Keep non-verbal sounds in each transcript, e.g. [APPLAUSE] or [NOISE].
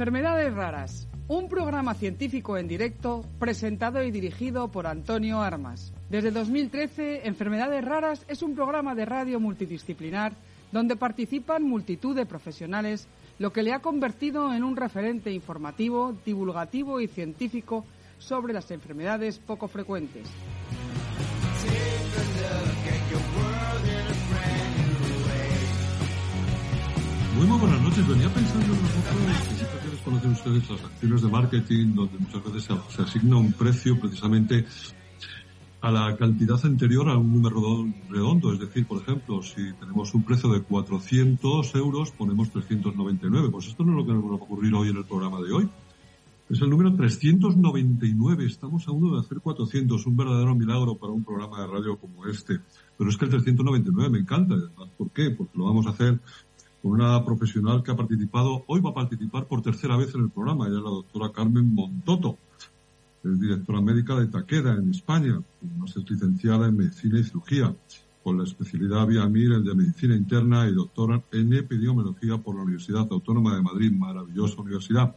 Enfermedades raras. Un programa científico en directo presentado y dirigido por Antonio Armas. Desde 2013, Enfermedades raras es un programa de radio multidisciplinar donde participan multitud de profesionales, lo que le ha convertido en un referente informativo, divulgativo y científico sobre las enfermedades poco frecuentes. Muy, buenas noches. Venía pensando siempre que conocen ustedes las acciones de marketing, donde muchas veces se, se asigna un precio precisamente a la cantidad anterior a un número redondo. Es decir, por ejemplo, si tenemos un precio de 400 euros, ponemos 399. Pues esto no es lo que nos va a ocurrir hoy en el programa de hoy. Es el número 399. Estamos a uno de hacer 400. Un verdadero milagro para un programa de radio como este. Pero es que el 399 me encanta. ¿Por qué? Porque lo vamos a hacer con una profesional que ha participado, hoy va a participar por tercera vez en el programa. Ella es la doctora Carmen Montoto. Es directora médica de Taqueda en España. Además es licenciada en medicina y cirugía con la especialidad vía MIR de medicina interna y doctora en epidemiología por la Universidad Autónoma de Madrid. Maravillosa universidad.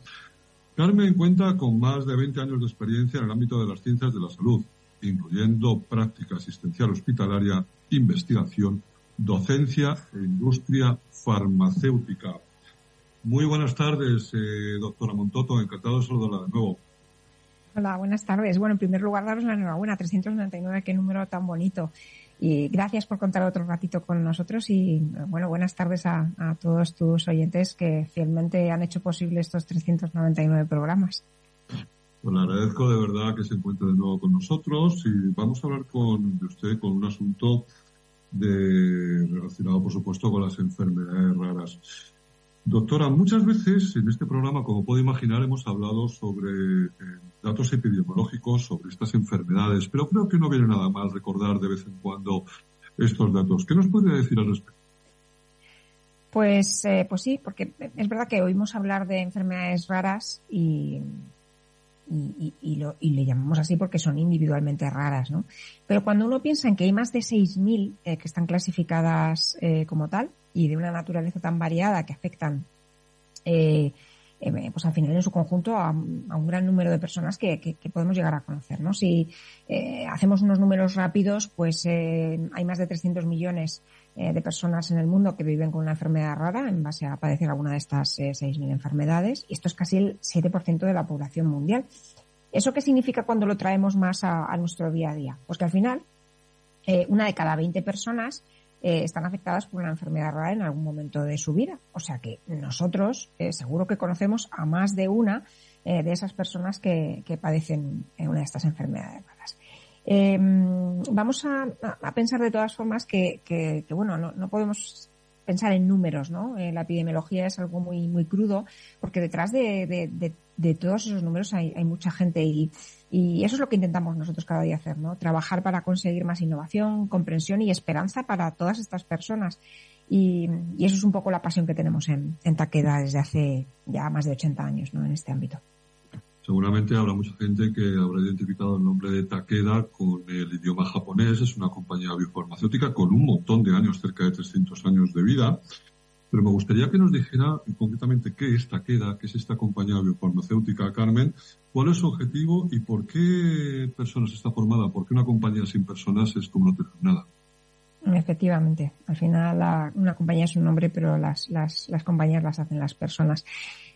Carmen cuenta con más de 20 años de experiencia en el ámbito de las ciencias de la salud, incluyendo práctica asistencial hospitalaria, investigación, docencia e industria farmacéutica. Muy buenas tardes, eh, doctora Montoto. Encantado de saludarla de nuevo. Hola, buenas tardes. Bueno, en primer lugar, daros la enhorabuena. 399, qué número tan bonito. Y gracias por contar otro ratito con nosotros y, bueno, buenas tardes a, a todos tus oyentes que fielmente han hecho posible estos 399 programas. Pues le agradezco de verdad que se encuentre de nuevo con nosotros y vamos a hablar con usted con un asunto de, relacionado, por supuesto, con las enfermedades raras. Doctora, muchas veces en este programa, como puede imaginar, hemos hablado sobre eh, datos epidemiológicos, sobre estas enfermedades, pero creo que no viene nada mal recordar de vez en cuando estos datos. ¿Qué nos podría decir al respecto? Pues, eh, pues sí, porque es verdad que oímos hablar de enfermedades raras y, y, lo, y, le llamamos así porque son individualmente raras, ¿no? Pero cuando uno piensa en que hay más de 6.000 eh, que están clasificadas eh, como tal y de una naturaleza tan variada que afectan, eh, eh pues al final en su conjunto a, un gran número de personas que, que, que podemos llegar a conocer, ¿no? Si hacemos unos números rápidos, pues hay más de 300 millones de personas en el mundo que viven con una enfermedad rara en base a padecer alguna de estas eh, 6.000 enfermedades. Y esto es casi el 7% de la población mundial. ¿Eso qué significa cuando lo traemos más a, nuestro día a día? Pues que al final, eh, una de cada 20 personas eh, están afectadas por una enfermedad rara en algún momento de su vida. O sea que nosotros eh, seguro que conocemos a más de una de esas personas que, que padecen una de estas enfermedades raras. Eh, vamos a, pensar de todas formas que, bueno, no, podemos pensar en números, ¿no? Eh, la epidemiología es algo muy, muy crudo porque detrás de, todos esos números hay, mucha gente y, eso es lo que intentamos nosotros cada día hacer, ¿no? Trabajar para conseguir más innovación, comprensión y esperanza para todas estas personas. Y, y eso es un poco la pasión que tenemos en, en Taqueda desde hace ya más de 80 años, ¿no? En este ámbito. Seguramente habrá mucha gente que habrá identificado el nombre de Takeda con el idioma japonés. Es una compañía biofarmacéutica con un montón de años, cerca de 300 años de vida. Pero me gustaría que nos dijera concretamente qué es Takeda, qué es esta compañía biofarmacéutica, Carmen, cuál es su objetivo y por qué personas está formada, por qué una compañía sin personas es como no tener nada. Efectivamente, al final una compañía es un nombre, pero las, las, las compañías las hacen las personas.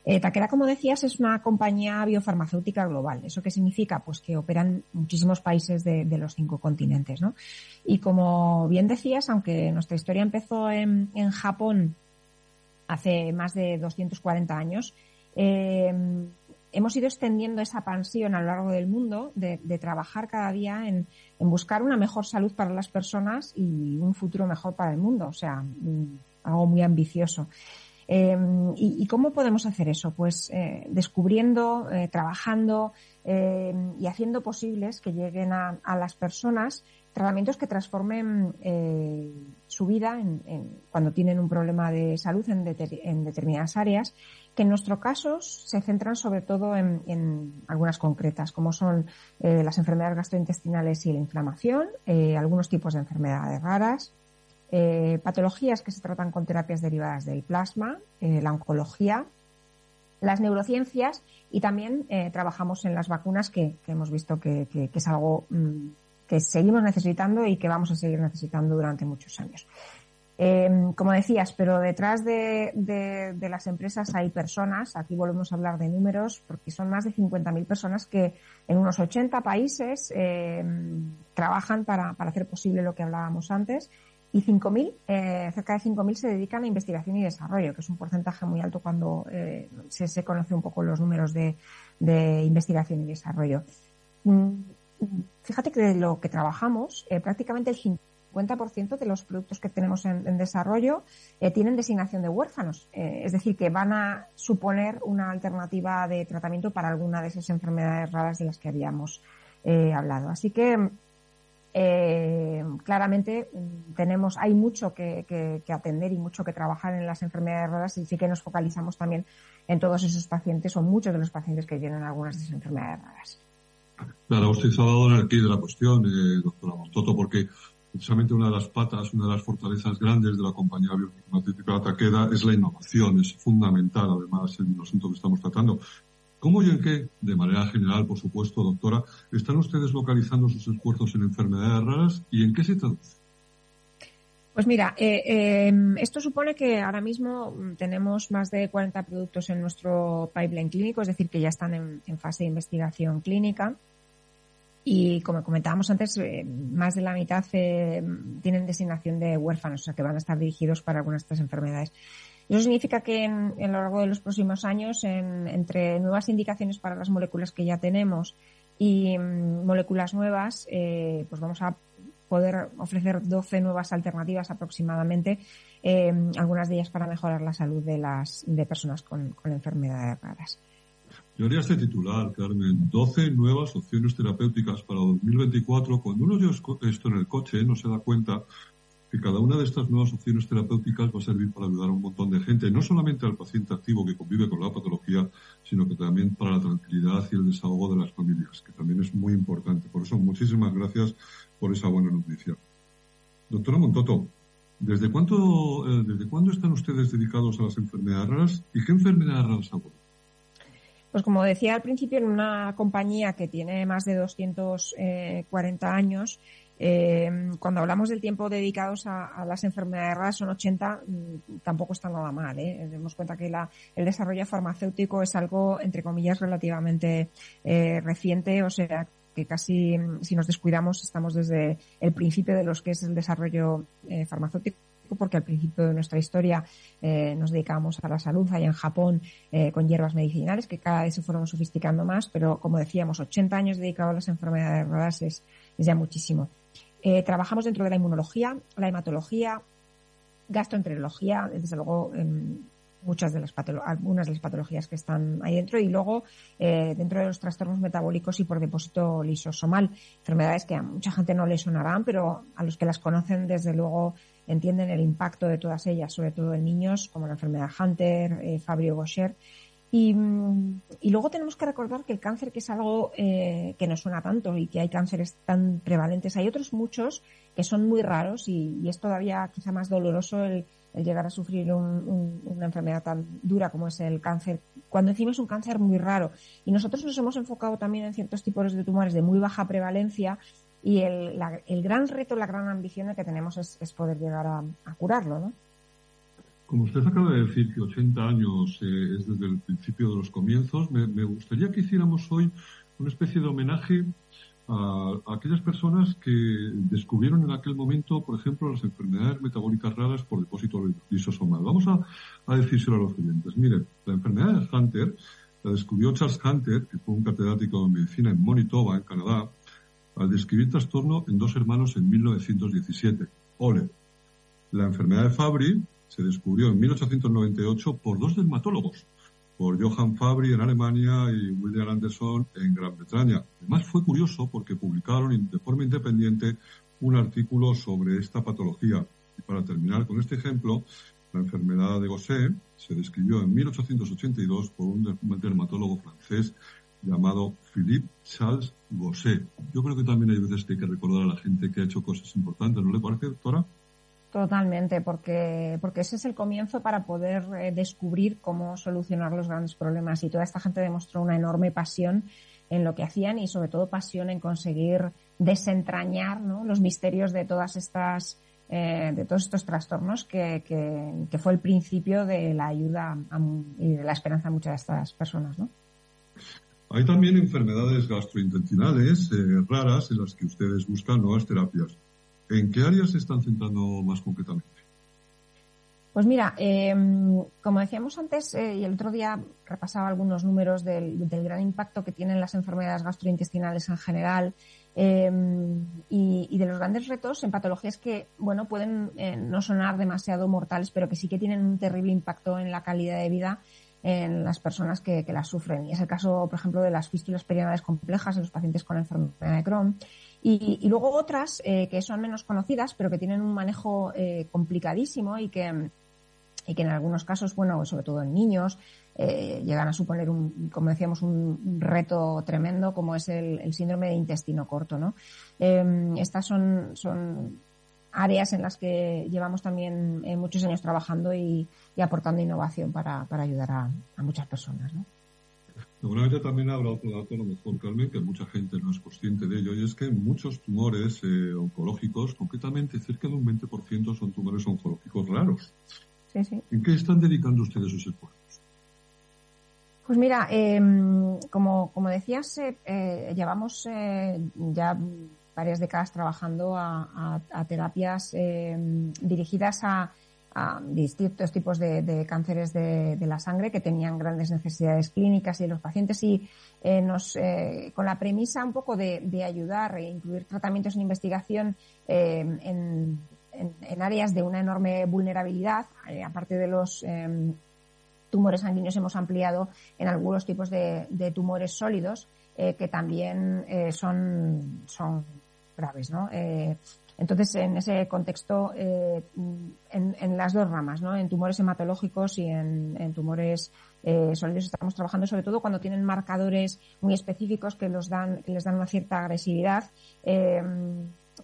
Eh, Takeda, como decías, es una compañía biofarmacéutica global. ¿Eso qué significa? Pues que operan muchísimos países de, de los cinco continentes, ¿no? Y como bien decías, aunque nuestra historia empezó en, en Japón hace más de 240 años, eh, hemos ido extendiendo esa pasión a lo largo del mundo de, trabajar cada día en, buscar una mejor salud para las personas y un futuro mejor para el mundo. O sea, mm, algo muy ambicioso. Em, y, cómo podemos hacer eso? Pues eh, descubriendo, eh, trabajando em, y haciendo posibles que lleguen a, las personas tratamientos que transformen eh, su vida cuando tienen un problema de salud en, determinadas áreas, que en nuestro caso se centran sobre todo en, algunas concretas, como son las enfermedades gastrointestinales y la inflamación, algunos tipos de enfermedades raras, eh, patologías que se tratan con terapias derivadas del plasma, eh, la oncología, las neurociencias y también eh, trabajamos en las vacunas que, hemos visto que, es algo mm, que seguimos necesitando y que vamos a seguir necesitando durante muchos años. como decías, pero detrás de, las empresas hay personas, aquí volvemos a hablar de números, porque son más de 50.000 personas que en unos 80 países trabajan para, para hacer posible lo que hablábamos antes y 5.000, eh, cerca de 5.000 se dedican a investigación y desarrollo, que es un porcentaje muy alto cuando eh, se, se, conoce un poco los números de, de investigación y desarrollo. Mm, fíjate que de lo que trabajamos, eh, prácticamente el 50% de los productos que tenemos en, en desarrollo eh, tienen designación de huérfanos, es decir, que van a suponer una alternativa de tratamiento para alguna de esas enfermedades raras de las que habíamos hablado. Así que eh, claramente mm, tenemos, hay mucho que, atender y mucho que trabajar en las enfermedades raras y sí que nos focalizamos también en todos esos pacientes o muchos de los pacientes que tienen algunas de esas enfermedades raras. Claro, usted ha dado en el de la cuestión, eh, doctora Montoto, porque precisamente una de las patas, una de las fortalezas grandes de la compañía biofarmacéutica Taqueda es la innovación, es fundamental además en el asunto que estamos tratando. ¿Cómo y en qué, de manera general, por supuesto, doctora, están ustedes localizando sus esfuerzos en enfermedades raras y en qué se traduce? Pues mira, eh, eh, esto supone que ahora mismo tenemos más de 40 productos en nuestro pipeline clínico, es decir, que ya están en, fase de investigación clínica. Y como comentábamos antes, eh, más de la mitad tienen designación de huérfanos, o sea que van a estar dirigidos para algunas de estas enfermedades. Eso significa que en, a lo largo de los próximos años, entre nuevas indicaciones para las moléculas que ya tenemos y mm, moléculas nuevas, eh, pues vamos a poder ofrecer 12 nuevas alternativas aproximadamente, eh, algunas de ellas para mejorar la salud de las de personas con, con enfermedades raras. Yo haría este titular, Carmen. 12 nuevas opciones terapéuticas para 2024. Cuando uno lleva esto en el coche, no se da cuenta que cada una de estas nuevas opciones terapéuticas va a servir para ayudar a un montón de gente, no solamente al paciente activo que convive con la patología, sino que también para la tranquilidad y el desahogo de las familias, que también es muy importante. Por eso, muchísimas gracias por esa buena noticia. Doctora Montoto, ¿desde cuánto, eh, desde cuándo están ustedes dedicados a las enfermedades raras y qué enfermedades raras abordan? Pues como decía al principio, en una compañía que tiene más de 240 eh, años, eh, cuando hablamos del tiempo dedicados a, las enfermedades raras, son 80, mm, tampoco está nada mal. ¿eh? Demos cuenta que la, el desarrollo farmacéutico es algo, entre comillas, relativamente eh, reciente, o sea que casi, mm, si nos descuidamos, estamos desde el principio de los que es el desarrollo eh, farmacéutico porque al principio de nuestra historia eh, nos dedicábamos a la salud allá en Japón eh, con hierbas medicinales que cada vez se fueron sofisticando más, pero como decíamos, 80 años dedicados a las enfermedades raras es, es ya muchísimo. Eh, trabajamos dentro de la inmunología, la hematología, gastroenterología, desde luego muchas de las algunas de las patologías que están ahí dentro y luego eh, dentro de los trastornos metabólicos y por depósito lisosomal, enfermedades que a mucha gente no le sonarán, pero a los que las conocen desde luego entienden el impacto de todas ellas, sobre todo en niños, como la enfermedad Hunter, eh, Fabio Gaucher y, y, luego tenemos que recordar que el cáncer, que es algo eh, que no suena tanto y que hay cánceres tan prevalentes, hay otros muchos que son muy raros y, y es todavía quizá más doloroso el, llegar a sufrir un, una enfermedad tan dura como es el cáncer, cuando encima es un cáncer muy raro. Y nosotros nos hemos enfocado también en ciertos tipos de tumores de muy baja prevalencia y el, la, el gran reto, la gran ambición que tenemos es, es poder llegar a, a curarlo, ¿no? Como usted acaba de decir que 80 años eh, es desde el principio de los comienzos, me, gustaría que hiciéramos hoy una especie de homenaje a, aquellas personas que descubrieron en aquel momento, por ejemplo, las enfermedades metabólicas raras por depósito lisosomal. Vamos a, a decírselo a los clientes. Miren, la enfermedad de Hunter La descubrió Charles Hunter, que fue un catedrático de medicina en Manitoba, en Canadá, al describir trastorno en dos hermanos en 1917. Ole. La enfermedad de Fabry se descubrió en 1898 por dos dermatólogos, por Johann Fabry en Alemania y William Anderson en Gran Bretaña. Además fue curioso porque publicaron de forma independiente un artículo sobre esta patología. Y para terminar con este ejemplo, la enfermedad de Gosset se describió en 1882 por un dermatólogo francés llamado Philippe Charles Gosset. Yo creo que también hay veces que hay que recordar a la gente que ha hecho cosas importantes, ¿no le parece, doctora? Totalmente, porque, porque ese es el comienzo para poder eh, descubrir cómo solucionar los grandes problemas. Y toda esta gente demostró una enorme pasión en lo que hacían y sobre todo pasión en conseguir desentrañar ¿no? los misterios de todas estas eh, de todos estos trastornos que, que, fue el principio de la ayuda y de la esperanza a muchas de estas personas, ¿no? Hay también enfermedades gastrointestinales eh, raras en las que ustedes buscan nuevas terapias. ¿En qué áreas se están centrando más concretamente? Pues mira, em, como decíamos antes, eh, y el otro día repasaba algunos números del, gran impacto que tienen las enfermedades gastrointestinales en general em, y, de los grandes retos en patologías que, bueno, pueden eh, no sonar demasiado mortales, pero que sí que tienen un terrible impacto en la calidad de vida en las personas que, las sufren. Y es el caso, por ejemplo, de las fístulas perianales complejas en los pacientes con enfermedad de Crohn. Y, luego otras eh, que son menos conocidas, pero que tienen un manejo eh, complicadísimo y que, y que en algunos casos, bueno, sobre todo en niños, eh, llegan a suponer un, como decíamos, un reto tremendo, como es el, síndrome de intestino corto, ¿no? Em, estas son, son áreas en las que llevamos también muchos años trabajando y, aportando innovación para, para ayudar a, a muchas personas, ¿no? Seguramente también habrá otro dato, a lo mejor, Carmen, que mucha gente no es consciente de ello, y es que muchos tumores eh, oncológicos, concretamente cerca de un 20% son tumores oncológicos raros. Sí, sí. ¿En qué están dedicando ustedes sus esfuerzos? Pues mira, em, como, como decías, eh, eh, llevamos ya varias décadas trabajando a terapias em, dirigidas a distintos tipos de, cánceres de, la sangre que tenían grandes necesidades clínicas y los pacientes y eh, nos, eh, con la premisa un poco de, ayudar e incluir tratamientos en investigación eh, en, áreas de una enorme vulnerabilidad, aparte de los tumores sanguíneos hemos ampliado en algunos tipos de, tumores sólidos que también son, son graves, ¿no? Entonces, en ese contexto, eh, en, las dos ramas, ¿no? En tumores hematológicos y en, tumores eh, sólidos estamos trabajando sobre todo cuando tienen marcadores muy específicos que los dan, que les dan una cierta agresividad eh,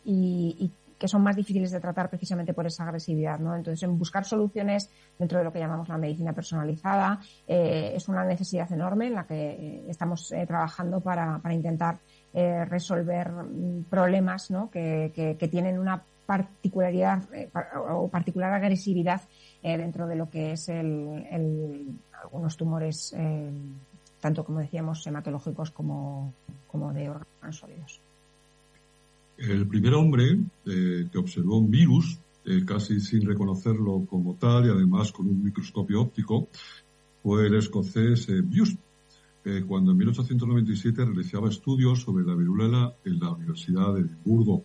y, que son más difíciles de tratar precisamente por esa agresividad, ¿no? Entonces, en buscar soluciones dentro de lo que llamamos la medicina personalizada es una necesidad enorme en la que estamos trabajando para intentar eh, resolver mm, problemas ¿no? que, que, tienen una particularidad eh, o particular agresividad eh, dentro de lo que es el, algunos tumores, tanto como decíamos, hematológicos como, como de órganos sólidos. El primer hombre que observó un virus, casi sin reconocerlo como tal y además con un microscopio óptico, fue el escocés Buste cuando en 1897 realizaba estudios sobre la viruela en la Universidad de Edimburgo.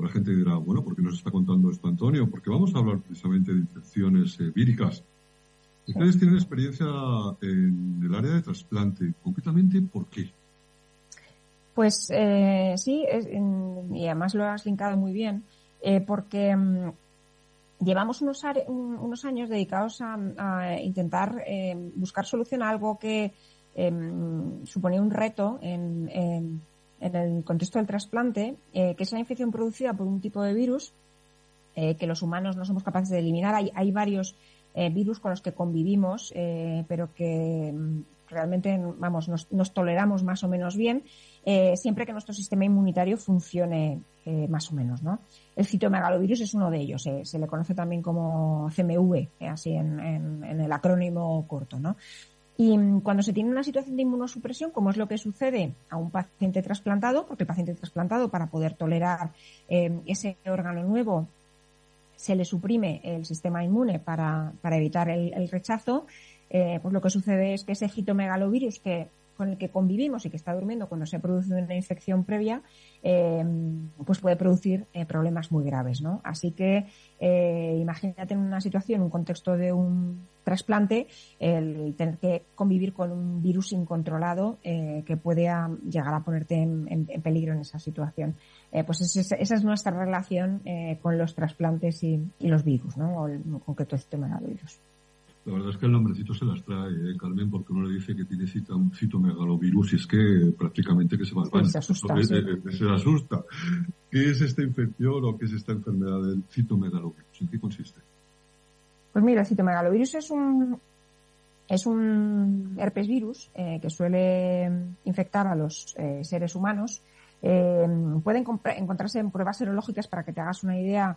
la gente dirá, bueno, ¿por qué nos está contando esto Antonio? Porque vamos a hablar precisamente de infecciones eh, víricas. Ustedes tienen experiencia en el área de trasplante. Concretamente, ¿por qué? Pues eh, sí, y además lo has linkado muy bien, eh, porque mm, llevamos unos, unos, años dedicados a, intentar buscar solución a algo que Em, suponía un reto en, el contexto del trasplante, eh, que es la infección producida por un tipo de virus eh, que los humanos no somos capaces de eliminar. Hay, varios eh, virus con los que convivimos, pero que mm, realmente, vamos, nos, toleramos más o menos bien, siempre que nuestro sistema inmunitario funcione más o menos, ¿no? El citomegalovirus es uno de ellos, se le conoce también como CMV, así en, en, el acrónimo corto, ¿no? Y mm, cuando se tiene una situación de inmunosupresión, como es lo que sucede a un paciente trasplantado, porque el paciente trasplantado, para poder tolerar eh, ese órgano nuevo, se le suprime el sistema inmune para, evitar el, rechazo, pues lo que sucede es que ese citomegalovirus que con el que convivimos y que está durmiendo cuando se produce una infección previa, pues puede producir problemas muy graves, ¿no? Así que imagínate en una situación, un contexto de un trasplante, el tener que convivir con un virus incontrolado que puede llegar a ponerte en, peligro en esa situación. pues esa, es nuestra relación con los trasplantes y, los virus, ¿no? O el, concreto el virus. La verdad es que el nombrecito se las trae, ¿eh, Carmen, porque uno le dice que tiene citomegalovirus y es que prácticamente que se va al baño. Se asusta, se asusta. ¿Qué es esta infección o qué es esta enfermedad del citomegalovirus? ¿En qué consiste? Pues mira, el citomegalovirus es un es un herpes virus eh, que suele infectar a los eh, seres humanos. Eh, pueden encontrarse en pruebas serológicas para que te hagas una idea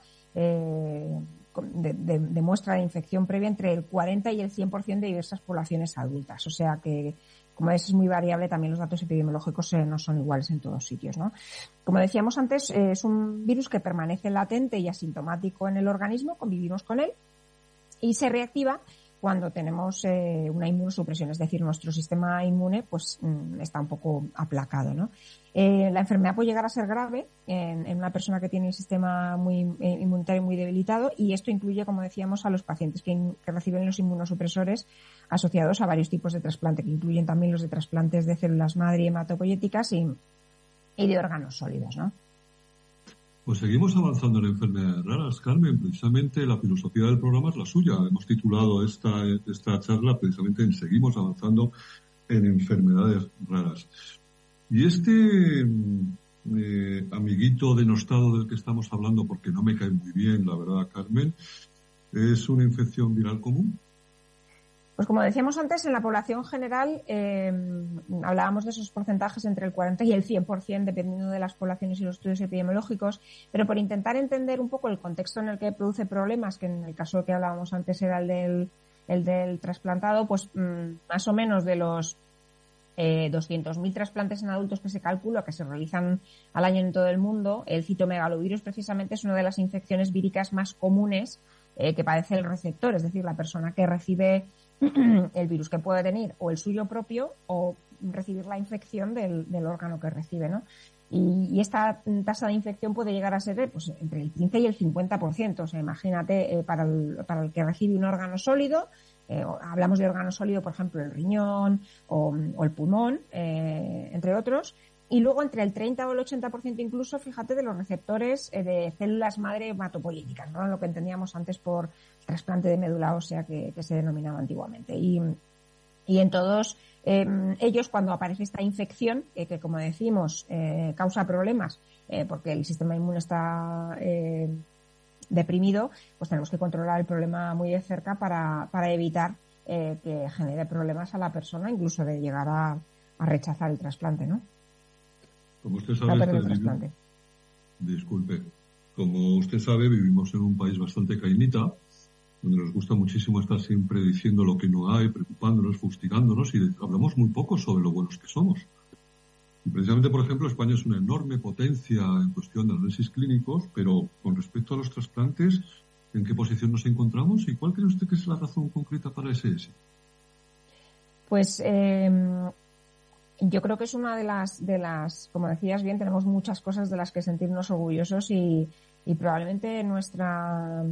de, de infección previa entre el 40 y el 100% de diversas poblaciones adultas. O sea que, como es muy variable, también los datos epidemiológicos no son iguales en todos sitios. ¿no? Como decíamos antes, eh, es un virus que permanece latente y asintomático en el organismo, convivimos con él y se reactiva cuando tenemos eh, una inmunosupresión, es decir, nuestro sistema inmune pues mm, está un poco aplacado, ¿no? Eh, la enfermedad puede llegar a ser grave en, una persona que tiene el sistema muy eh, inmunitario muy debilitado y esto incluye, como decíamos, a los pacientes que, reciben los inmunosupresores asociados a varios tipos de trasplante, que incluyen también los de trasplantes de células madre hematopoyéticas y, y de órganos sólidos, ¿no? Pues seguimos avanzando en enfermedades raras, Carmen. Precisamente la filosofía del programa es la suya. Hemos titulado esta, esta charla precisamente en Seguimos avanzando en enfermedades raras. Y este eh, amiguito denostado del que estamos hablando, porque no me cae muy bien, la verdad, Carmen, ¿es una infección viral común? Pues como decíamos antes, en la población general eh, hablábamos de esos porcentajes entre el 40 y el 100%, dependiendo de las poblaciones y los estudios epidemiológicos, pero por intentar entender un poco el contexto en el que produce problemas, que en el caso que hablábamos antes era el del, el trasplantado, pues mm, más o menos de los eh, 200.000 trasplantes en adultos que se calcula que se realizan al año en todo el mundo, el citomegalovirus precisamente es una de las infecciones víricas más comunes eh, que padece el receptor, es decir, la persona que recibe [CLEARS THROAT] el virus que puede tener o el suyo propio o recibir la infección del, órgano que recibe, ¿no? Y, esta tasa de infección puede llegar a ser pues, entre el 15 y el 50%. O sea, imagínate, eh, para, el, para el que recibe un órgano sólido, eh, hablamos de órgano sólido, por ejemplo, el riñón o, el pulmón, eh, entre otros, y luego entre el 30 o el 80% incluso, fíjate, de los receptores de células madre hematopoyéticas, ¿no? Lo que entendíamos antes por trasplante de médula ósea que, se denominaba antiguamente. Y, en todos em, ellos, cuando aparece esta infección, eh, que como decimos, eh, causa problemas eh, porque el sistema inmune está deprimido, pues tenemos que controlar el problema muy de cerca para, evitar que genere problemas a la persona, incluso de llegar a, rechazar el trasplante, ¿no? Como usted sabe, disculpe, como usted sabe, vivimos en un país bastante cainita, donde nos gusta muchísimo estar siempre diciendo lo que no hay, preocupándonos, fustigándonos y hablamos muy poco sobre lo buenos que somos. Y precisamente, por ejemplo, España es una enorme potencia en cuestión de análisis clínicos, pero con respecto a los trasplantes, ¿en qué posición nos encontramos y cuál cree usted que es la razón concreta para ese éxito? Pues em, yo creo que es una de las, de las, como decías bien, tenemos muchas cosas de las que sentirnos orgullosos y, y probablemente nuestra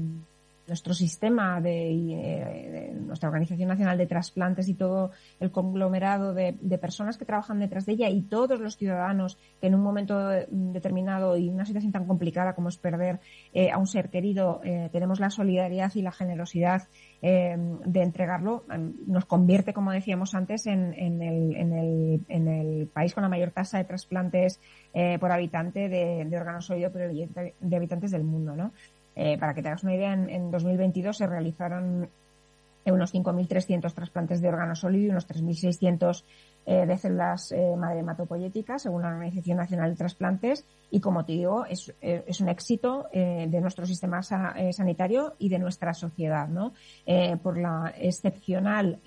nuestro sistema de, nuestra Organización Nacional de Trasplantes y todo el conglomerado de, personas que trabajan detrás de ella y todos los ciudadanos que en un momento determinado y una situación tan complicada como es perder eh, a un ser querido eh, tenemos la solidaridad y la generosidad eh, de entregarlo nos convierte, como decíamos antes, en, el, en, el, en, el, país con la mayor tasa de trasplantes por habitante de, de órganos sólidos de habitantes del mundo, ¿no? Eh, para que te hagas una idea, en, 2022 se realizaron unos 5.300 trasplantes de órgano sólido y unos 3.600 eh, de células eh, madre hematopoyéticas, según la Organización Nacional de Trasplantes. Y como te digo, es, es un éxito de nuestro sistema sanitario y de nuestra sociedad, ¿no? por la excepcional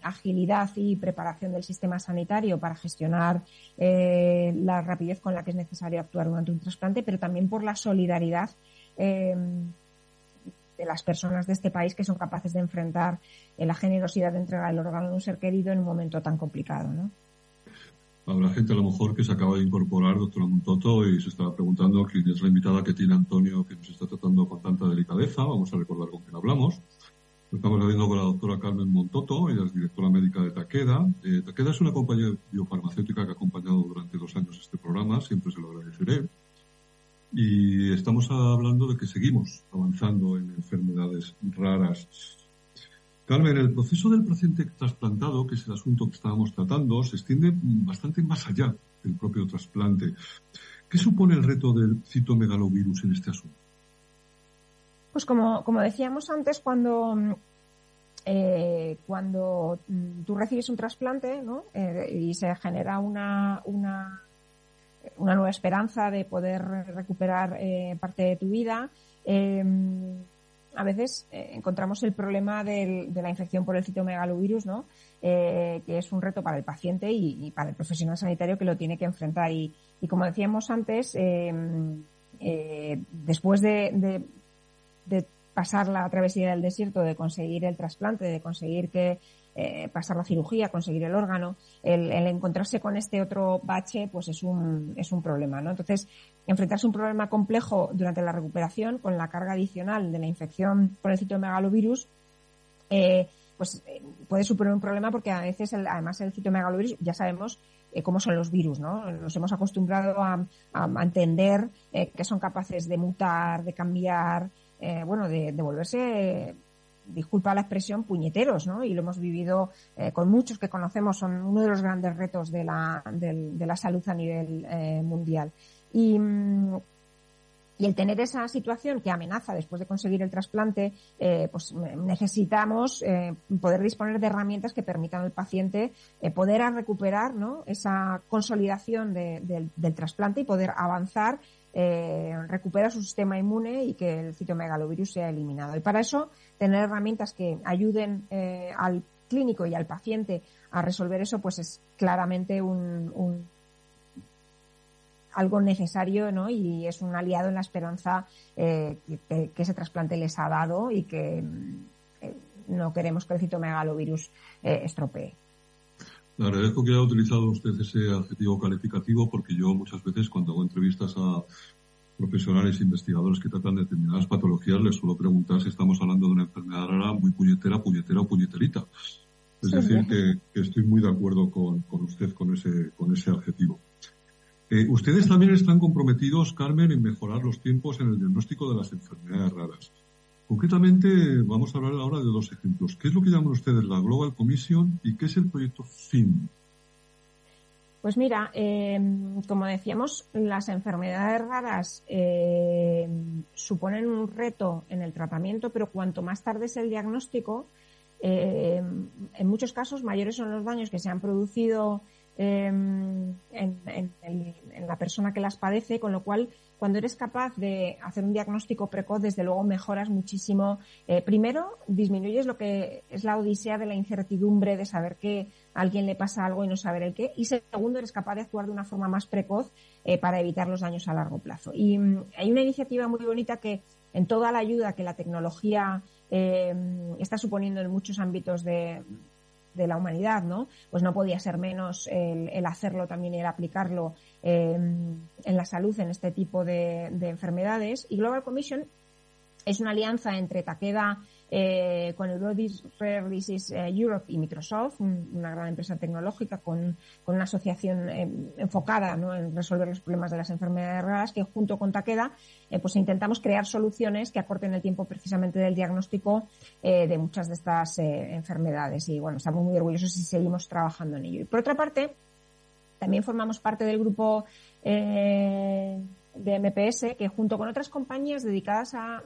agilidad y preparación del sistema sanitario para gestionar la rapidez con la que es necesario actuar durante un trasplante, pero también por la solidaridad Em, las personas de este país que son capaces de enfrentar la generosidad de entregar el órgano de un ser querido en un momento tan complicado, ¿no? Habrá gente a lo mejor que se acaba de incorporar, doctora Montoto, y se está preguntando quién es la invitada que tiene Antonio que nos está tratando con tanta delicadeza. Vamos a recordar con quién hablamos. Estamos hablando con la doctora Carmen Montoto, ella es directora médica de Takeda. Eh, Takeda es una compañía biofarmacéutica que ha acompañado durante dos años este programa, siempre se lo agradeceré. Y estamos hablando de que seguimos avanzando en enfermedades raras. Carmen, el proceso del paciente trasplantado, que es el asunto que estábamos tratando, se extiende bastante más allá del propio trasplante. ¿Qué supone el reto del citomegalovirus en este asunto? Pues como, como decíamos antes, cuando, eh, cuando tú recibes un trasplante ¿no? Eh, y se genera una, una, una, nueva esperanza de poder recuperar eh, parte de tu vida, em, a veces encontramos el problema de la infección por el citomegalovirus, ¿no? que es un reto para el paciente y, para el profesional sanitario que lo tiene que enfrentar. Y, como decíamos antes, em, después de, de pasar la travesía del desierto, de conseguir el trasplante, de conseguir que eh, pasar la cirugía, conseguir el órgano, el, encontrarse con este otro bache, pues es un, es un problema, ¿no? Entonces, enfrentarse a un problema complejo durante la recuperación con la carga adicional de la infección por el citomegalovirus, eh, pues eh, puede suponer un problema porque a veces, además, el citomegalovirus, ya sabemos eh, cómo son los virus, ¿no? Nos hemos acostumbrado a, a entender que son capaces de mutar, de cambiar, eh, bueno, de, volverse, disculpa la expresión, puñeteros, ¿no? Y lo hemos vivido eh, con muchos que conocemos, son uno de los grandes retos de la, de, la salud a nivel eh, mundial. Y, mm, y el tener esa situación que amenaza después de conseguir el trasplante, pues necesitamos poder disponer de herramientas que permitan al paciente poder recuperar ¿no? esa consolidación del trasplante y poder avanzar eh, recupera su sistema inmune y que el citomegalovirus sea eliminado. Y para eso, tener herramientas que ayuden eh, al clínico y al paciente a resolver eso, pues es claramente un, algo necesario, ¿no? Y es un aliado en la esperanza eh, que, ese trasplante les ha dado y que eh, no queremos que el citomegalovirus estropee. Le agradezco que haya utilizado usted ese adjetivo calificativo porque yo muchas veces cuando hago entrevistas a profesionales e investigadores que tratan determinadas patologías les suelo preguntar si estamos hablando de una enfermedad rara muy puñetera, puñetera o puñeterita. Es decir, que, estoy muy de acuerdo con, usted con ese, con ese adjetivo. Eh, ustedes también están comprometidos, Carmen, en mejorar los tiempos en el diagnóstico de las enfermedades raras. Concretamente, vamos a hablar ahora de dos ejemplos. ¿Qué es lo que llaman ustedes la Global Commission y qué es el proyecto FIN? Pues mira, em, como decíamos, las enfermedades raras em, suponen un reto en el tratamiento, pero cuanto más tarde es el diagnóstico, em, en muchos casos mayores son los daños que se han producido en, la persona que las padece, con lo cual cuando eres capaz de hacer un diagnóstico precoz, desde luego mejoras muchísimo. Eh, primero, disminuyes lo que es la odisea de la incertidumbre de saber que a alguien le pasa algo y no saber el qué. Y segundo, eres capaz de actuar de una forma más precoz eh, para evitar los daños a largo plazo. Y mm, hay una iniciativa muy bonita que en toda la ayuda que la tecnología eh, está suponiendo en muchos ámbitos de, de la humanidad, ¿no? Pues no podía ser menos el, hacerlo también y el aplicarlo em, en la salud en este tipo de enfermedades. Y Global Commission es una alianza entre Takeda eh, con Eurodis Rare Disease eh, Europe y Microsoft, una gran empresa tecnológica con, una asociación eh, enfocada en resolver los problemas de las enfermedades raras, que junto con Takeda pues intentamos crear soluciones que acorten el tiempo precisamente del diagnóstico de muchas de estas enfermedades. Y bueno, estamos muy orgullosos y seguimos trabajando en ello. Y por otra parte, también formamos parte del grupo de MPS, que junto con otras compañías dedicadas a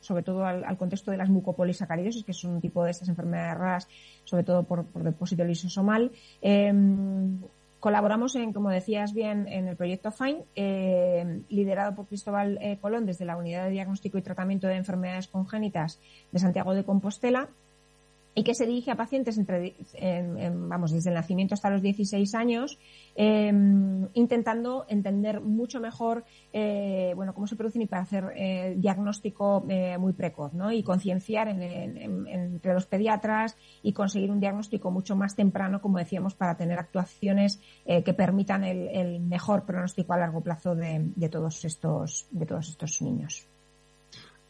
sobre todo al, contexto de las mucopolisacaridosis, que son un tipo de estas enfermedades raras, sobre todo por, depósito lisosomal. Em, colaboramos en, como decías bien, en el proyecto FINE, em, liderado por Cristóbal eh, Colón desde la Unidad de Diagnóstico y Tratamiento de Enfermedades Congénitas de Santiago de Compostela, y que se dirige a pacientes entre, vamos, desde el nacimiento hasta los 16 años, em, intentando entender mucho mejor, eh, bueno, cómo se producen y para hacer eh, diagnóstico eh, muy precoz, ¿no? Y concienciar entre los pediatras y conseguir un diagnóstico mucho más temprano, como decíamos, para tener actuaciones que permitan el, mejor pronóstico a largo plazo de todos estos, de todos estos niños.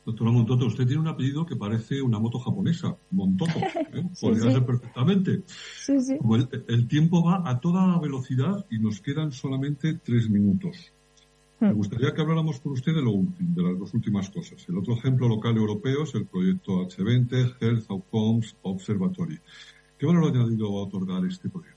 Doctora Montoto, usted tiene un apellido que parece una moto japonesa, Montoto. [LAUGHS] ¿eh? Podría ser perfectamente. Sí, sí. el, tiempo va a toda velocidad y nos quedan solamente tres minutos. Me hmm. gustaría que habláramos con usted de lo último, de las dos últimas cosas. El otro ejemplo local europeo es el proyecto H20 Health Outcomes Observatory. ¿Qué valor añadido va a otorgar este proyecto?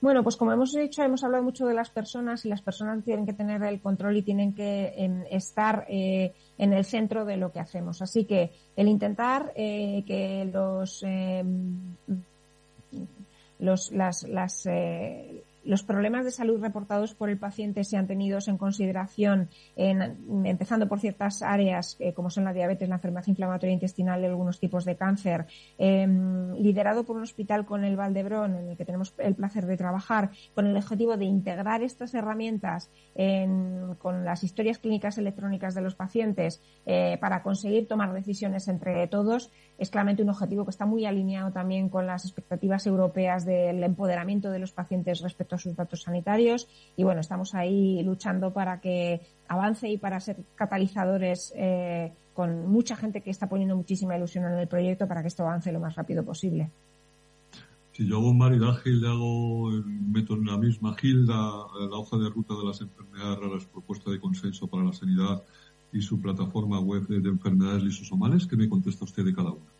Bueno, pues como hemos dicho, hemos hablado mucho de las personas y las personas tienen que tener el control y tienen que em, estar eh, en el centro de lo que hacemos. Así que el intentar eh, que los, em, los las, las eh, los problemas de salud reportados por el paciente sean tenidos en consideración, empezando por ciertas áreas eh, como son la diabetes, la enfermedad inflamatoria intestinal y algunos tipos de cáncer, em, liderado por un hospital con el Valdebrón, en el que tenemos el placer de trabajar, con el objetivo de integrar estas herramientas con las historias clínicas electrónicas de los pacientes eh, para conseguir tomar decisiones entre todos, es claramente un objetivo que está muy alineado también con las expectativas europeas del empoderamiento de los pacientes respecto sus datos sanitarios y bueno, estamos ahí luchando para que avance y para ser catalizadores eh, con mucha gente que está poniendo muchísima ilusión en el proyecto para que esto avance lo más rápido posible. Si yo hago un maridaje y le hago, meto en la misma gilda la hoja de ruta de las enfermedades raras propuesta de consenso para la sanidad y su plataforma web de, enfermedades lisosomales, ¿qué me contesta usted de cada una?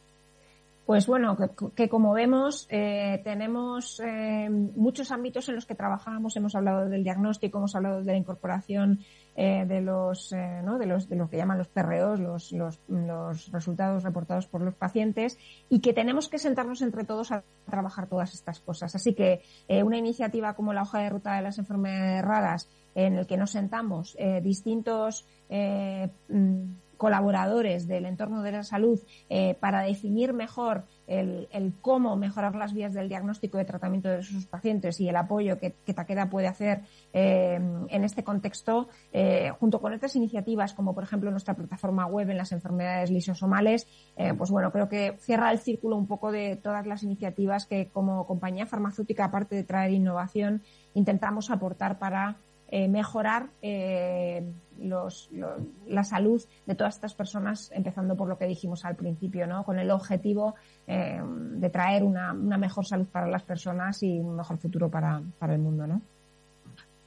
Pues bueno, que, como vemos eh, tenemos eh, muchos ámbitos en los que trabajamos. Hemos hablado del diagnóstico, hemos hablado de la incorporación eh, de los, ¿no? de los de lo que llaman los PROs, los, los, resultados reportados por los pacientes, y que tenemos que sentarnos entre todos a trabajar todas estas cosas. Así que una iniciativa como la hoja de ruta de las enfermedades raras, en el que nos sentamos distintos mm, colaboradores del entorno de la salud eh, para definir mejor el, cómo mejorar las vías del diagnóstico y tratamiento de sus pacientes y el apoyo que, que Taqueda puede hacer eh, en este contexto, eh, junto con otras iniciativas como por ejemplo nuestra plataforma web en las enfermedades lisosomales, pues bueno, creo que cierra el círculo un poco de todas las iniciativas que como compañía farmacéutica, aparte de traer innovación, intentamos aportar para mejorar la salud de todas estas personas, empezando por lo que dijimos al principio, ¿no? Con el objetivo eh, de traer una, mejor salud para las personas y un mejor futuro para, el mundo, ¿no?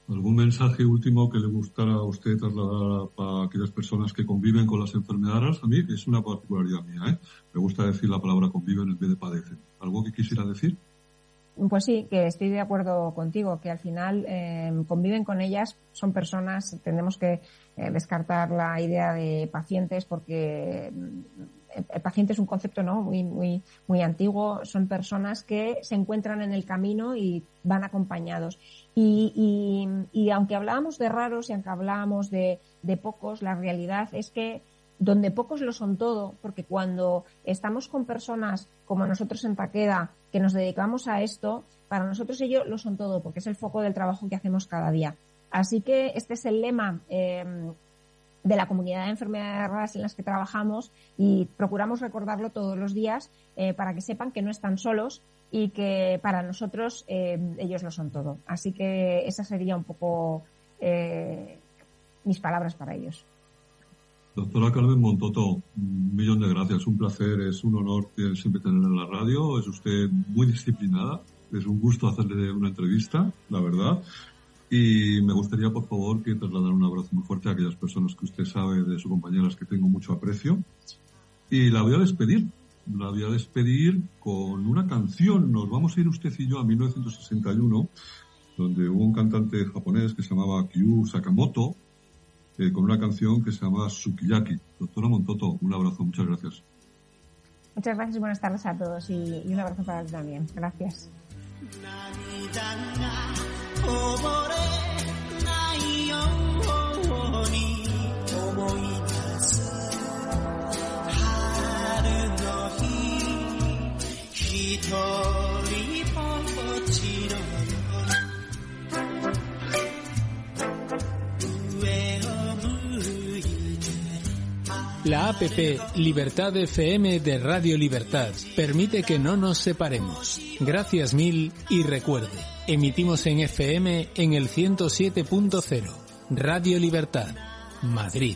¿Algún mensaje último que le gustara a usted trasladar para aquellas personas que conviven con las enfermedades? A mí es una particularidad mía, ¿eh? Me gusta decir la palabra conviven en vez de padecen. ¿Algo que quisiera decir? Pues sí, que estoy de acuerdo contigo, que al final eh, conviven con ellas, son personas, tenemos que eh, descartar la idea de pacientes porque mm, el paciente es un concepto no muy muy muy antiguo. Son personas que se encuentran en el camino y van acompañados. Y, y, y aunque hablábamos de raros y aunque hablábamos de, de pocos la realidad es que donde pocos lo son todo, porque cuando estamos con personas como nosotros en Taqueda, que nos dedicamos a esto, para nosotros ellos lo son todo, porque es el foco del trabajo que hacemos cada día. Así que este es el lema em, de la comunidad de enfermedades raras en las que trabajamos y procuramos recordarlo todos los días eh, para que sepan que no están solos y que para nosotros em, ellos lo son todo. Así que esa sería un poco eh, mis palabras para ellos. Doctora Carmen Montoto, un millón de gracias. Un placer, es un honor siempre tenerla en la radio. Es usted muy disciplinada. Es un gusto hacerle una entrevista, la verdad. Y me gustaría, por favor, que trasladara un abrazo muy fuerte a aquellas personas que usted sabe de sus compañeras que tengo mucho aprecio. Y la voy a despedir. La voy a despedir con una canción. Nos vamos a ir usted y yo a 1961, donde hubo un cantante japonés que se llamaba Kyu Sakamoto, eh, con una canción que se llama Sukiyaki. Doctora Montoto, un abrazo, muchas gracias. Muchas gracias y buenas tardes a todos y, y un abrazo para ti también. Gracias. La APP Libertad FM de Radio Libertad permite que no nos separemos. Gracias mil y recuerde, emitimos en FM en el 107.0. Radio Libertad, Madrid.